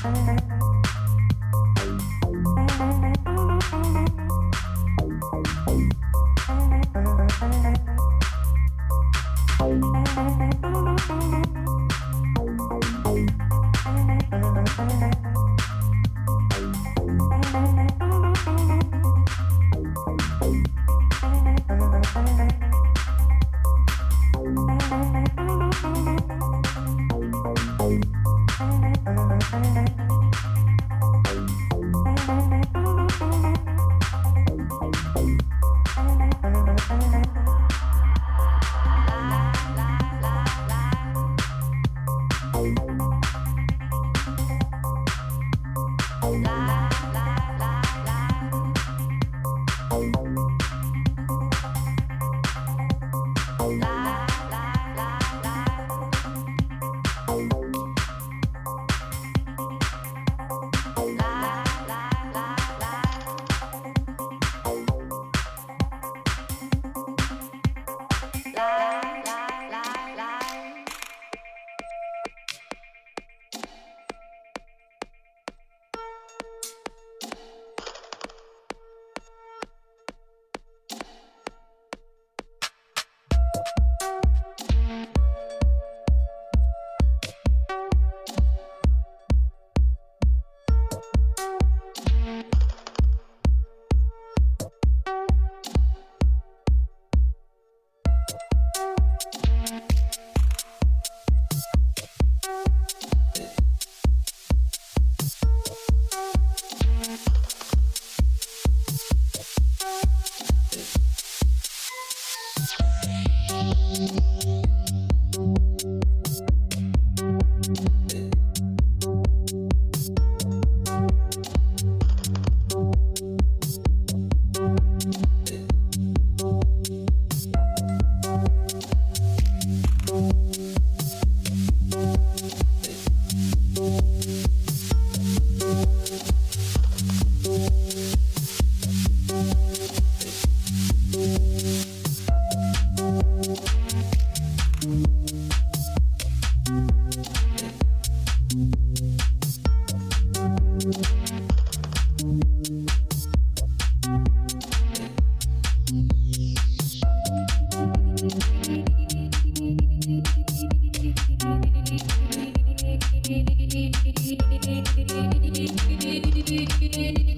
Thank you.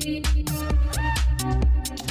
Thank you.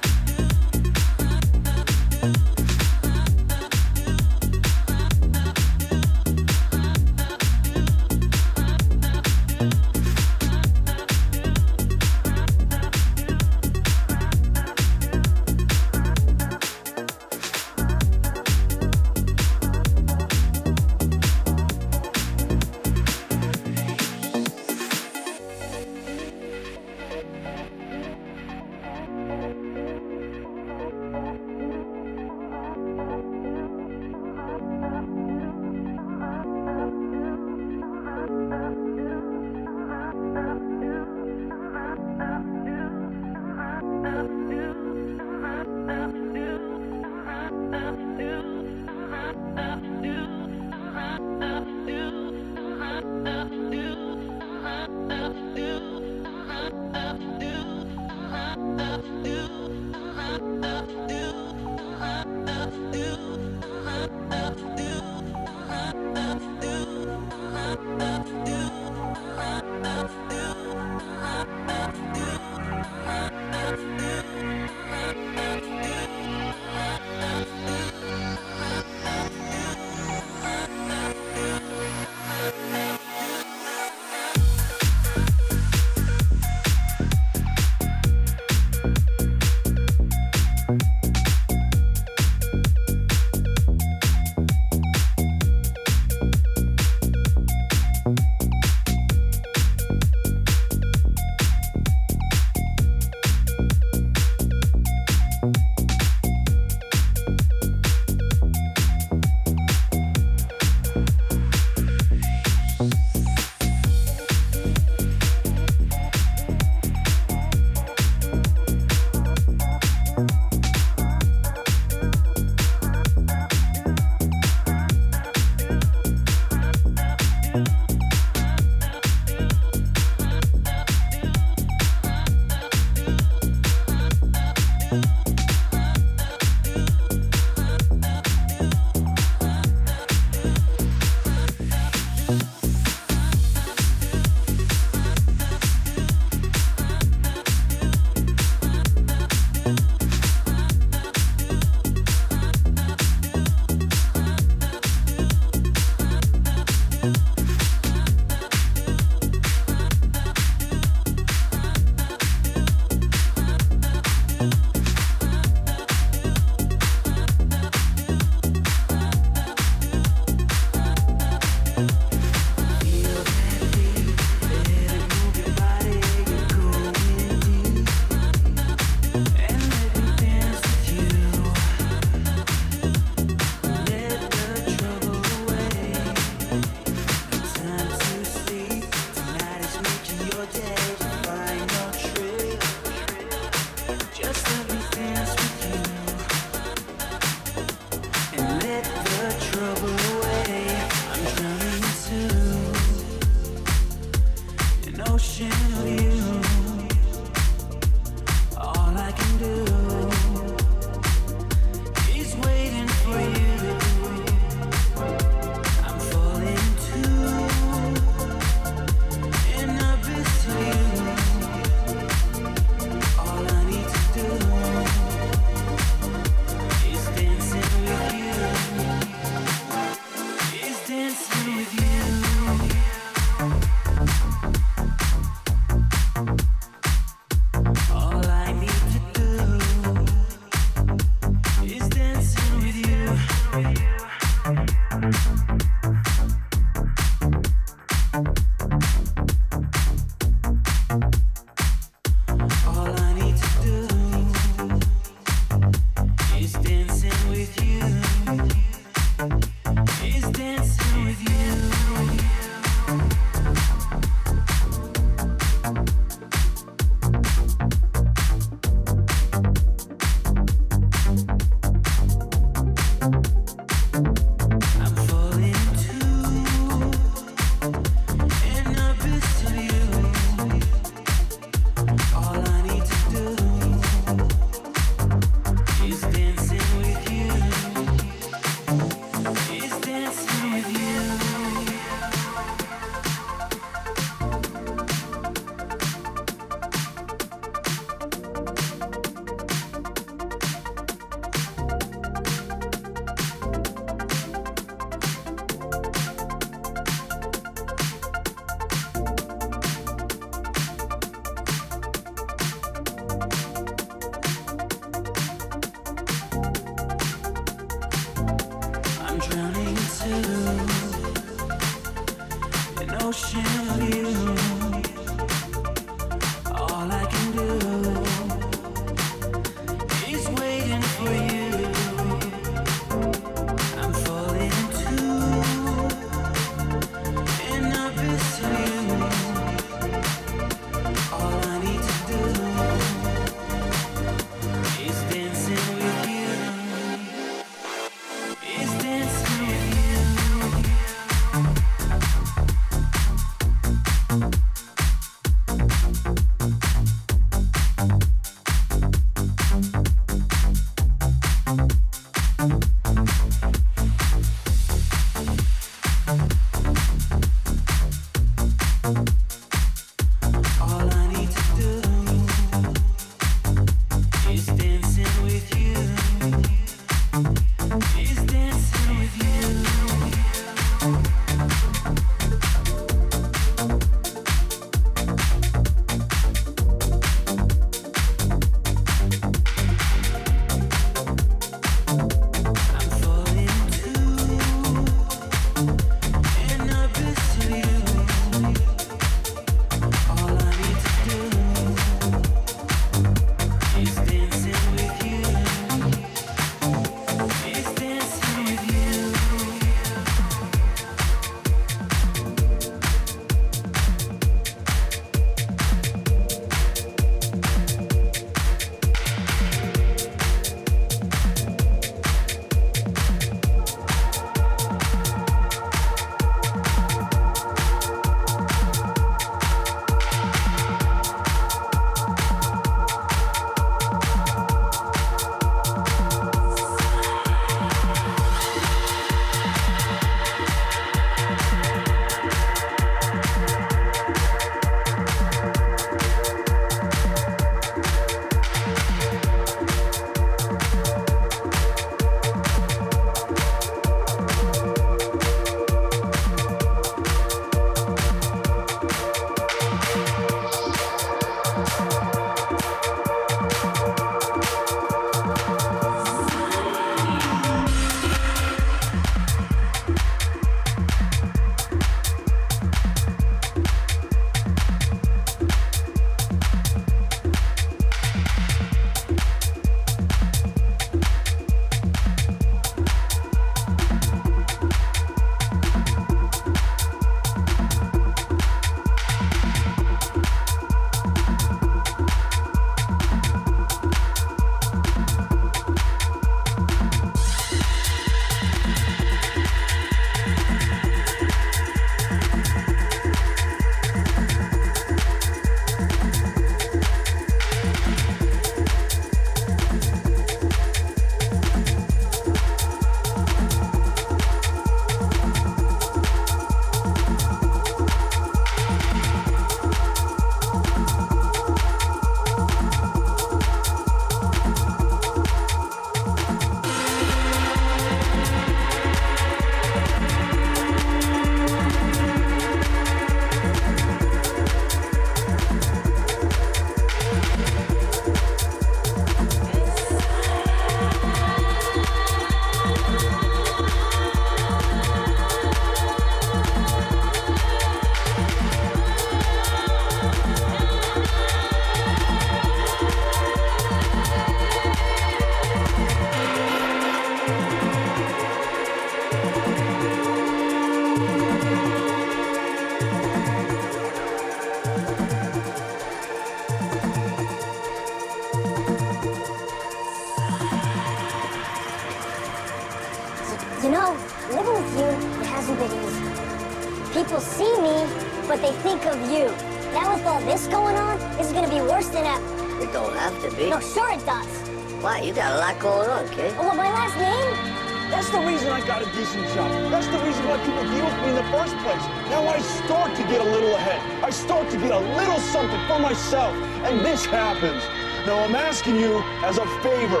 Asking you as a favor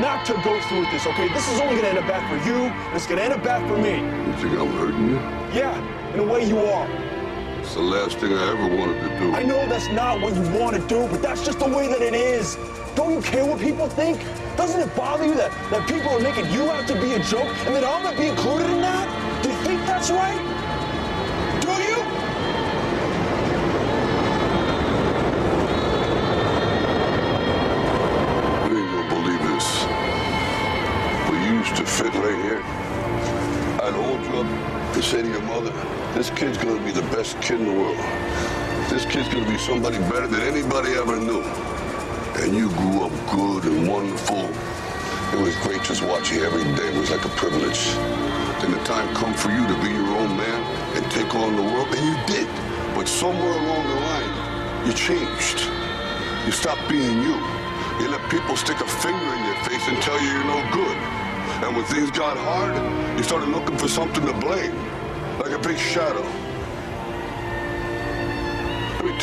not to go through with this, okay? This is only gonna end up bad for you, and it's gonna end up bad for me. You think I'm hurting you? Yeah, in a way you are. It's the last thing I ever wanted to do. I know that's not what you want to do, but that's just the way that it is. Don't you care what people think? Doesn't it bother you that, that people are making you out to be a joke and that I'm gonna be included in that? Do you think that's right? Kid's gonna be somebody better than anybody ever knew. And you grew up good and wonderful. It was great just watching every day. It was like a privilege. Then the time come for you to be your own man and take on the world, and you did. But somewhere along the line, you changed. You stopped being you. You let people stick a finger in your face and tell you you're no good. And when things got hard, you started looking for something to blame, like a big shadow.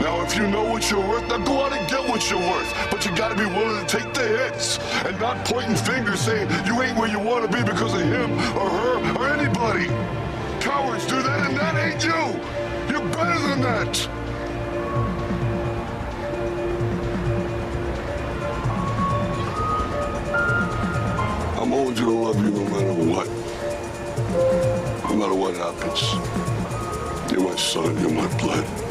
Now, if you know what you're worth, now go out and get what you're worth. But you gotta be willing to take the hits and not pointing fingers saying you ain't where you wanna be because of him or her or anybody. Cowards do that and that ain't you. You're better than that. I'm always gonna love you no matter what. No matter what happens. You're my son, you're my blood.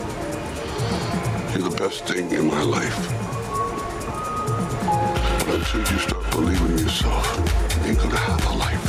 You're the best thing in my life. But until you start believing in yourself, you ain't gonna have a life.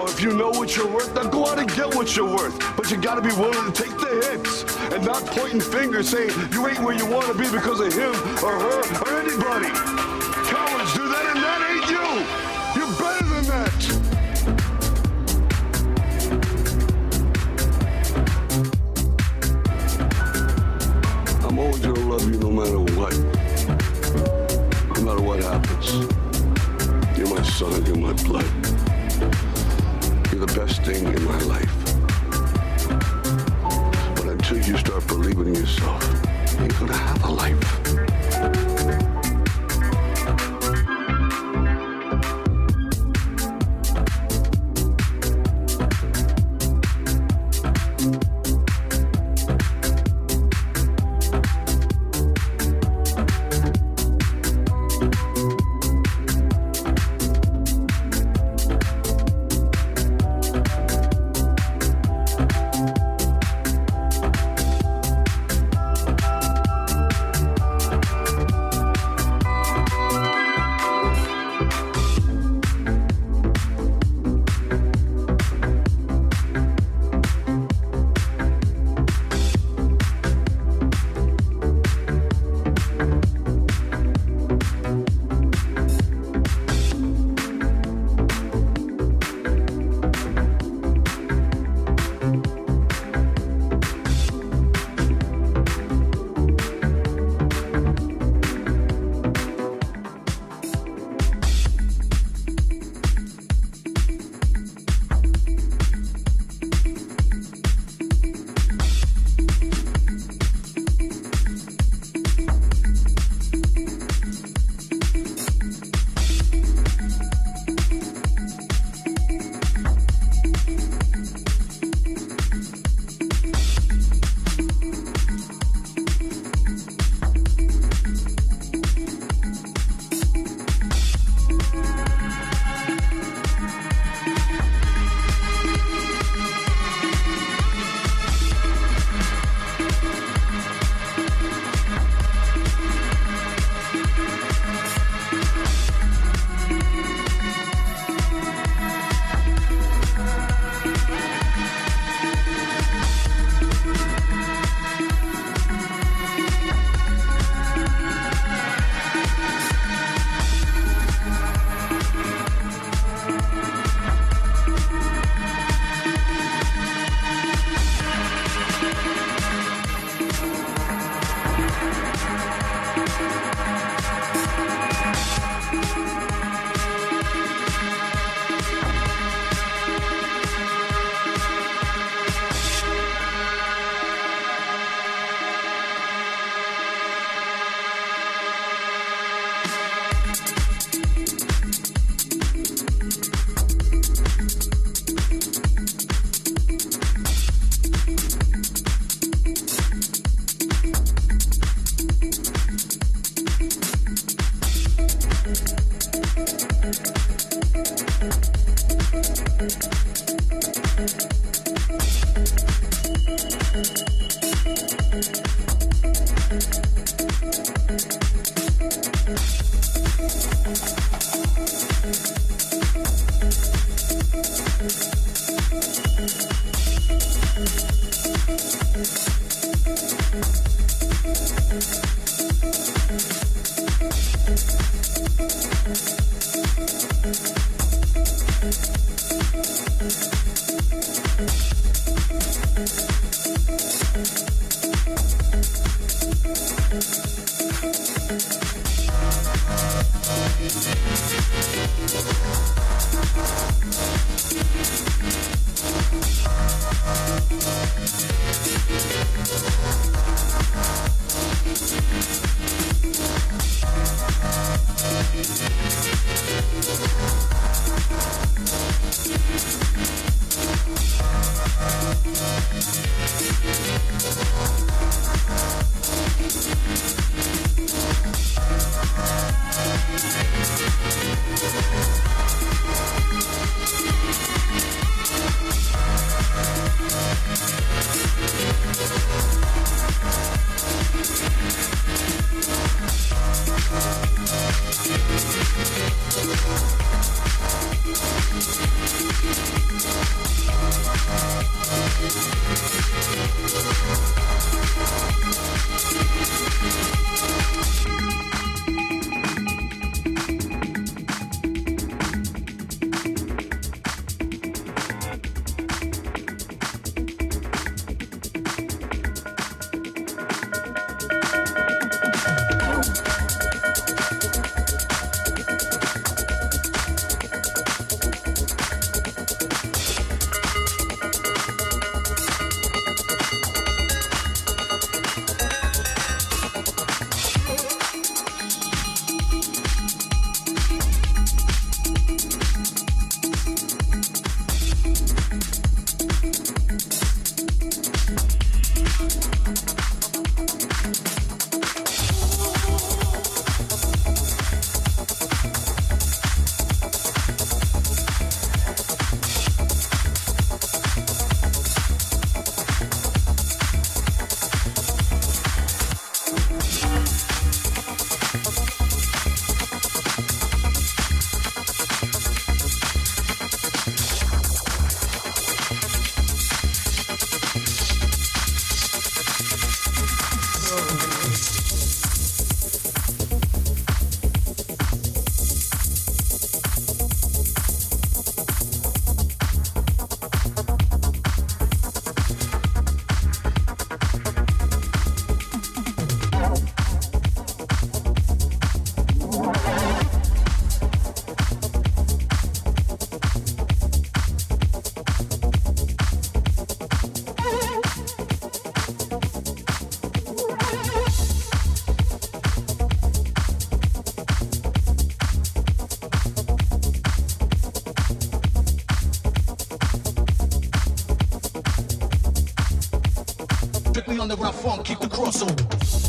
Now, if you know what you're worth, then go out and get what you're worth. But you gotta be willing to take the hits and not pointing fingers saying you ain't where you wanna be because of him or her or anybody. Cowards do that, and that ain't you. You're better than that. I'm always gonna love you no matter what. No matter what happens. You're my son, you're my blood. Best thing in my life. But until you start believing in yourself, you're gonna have a life. Typically on the rough funk, keep the crossover.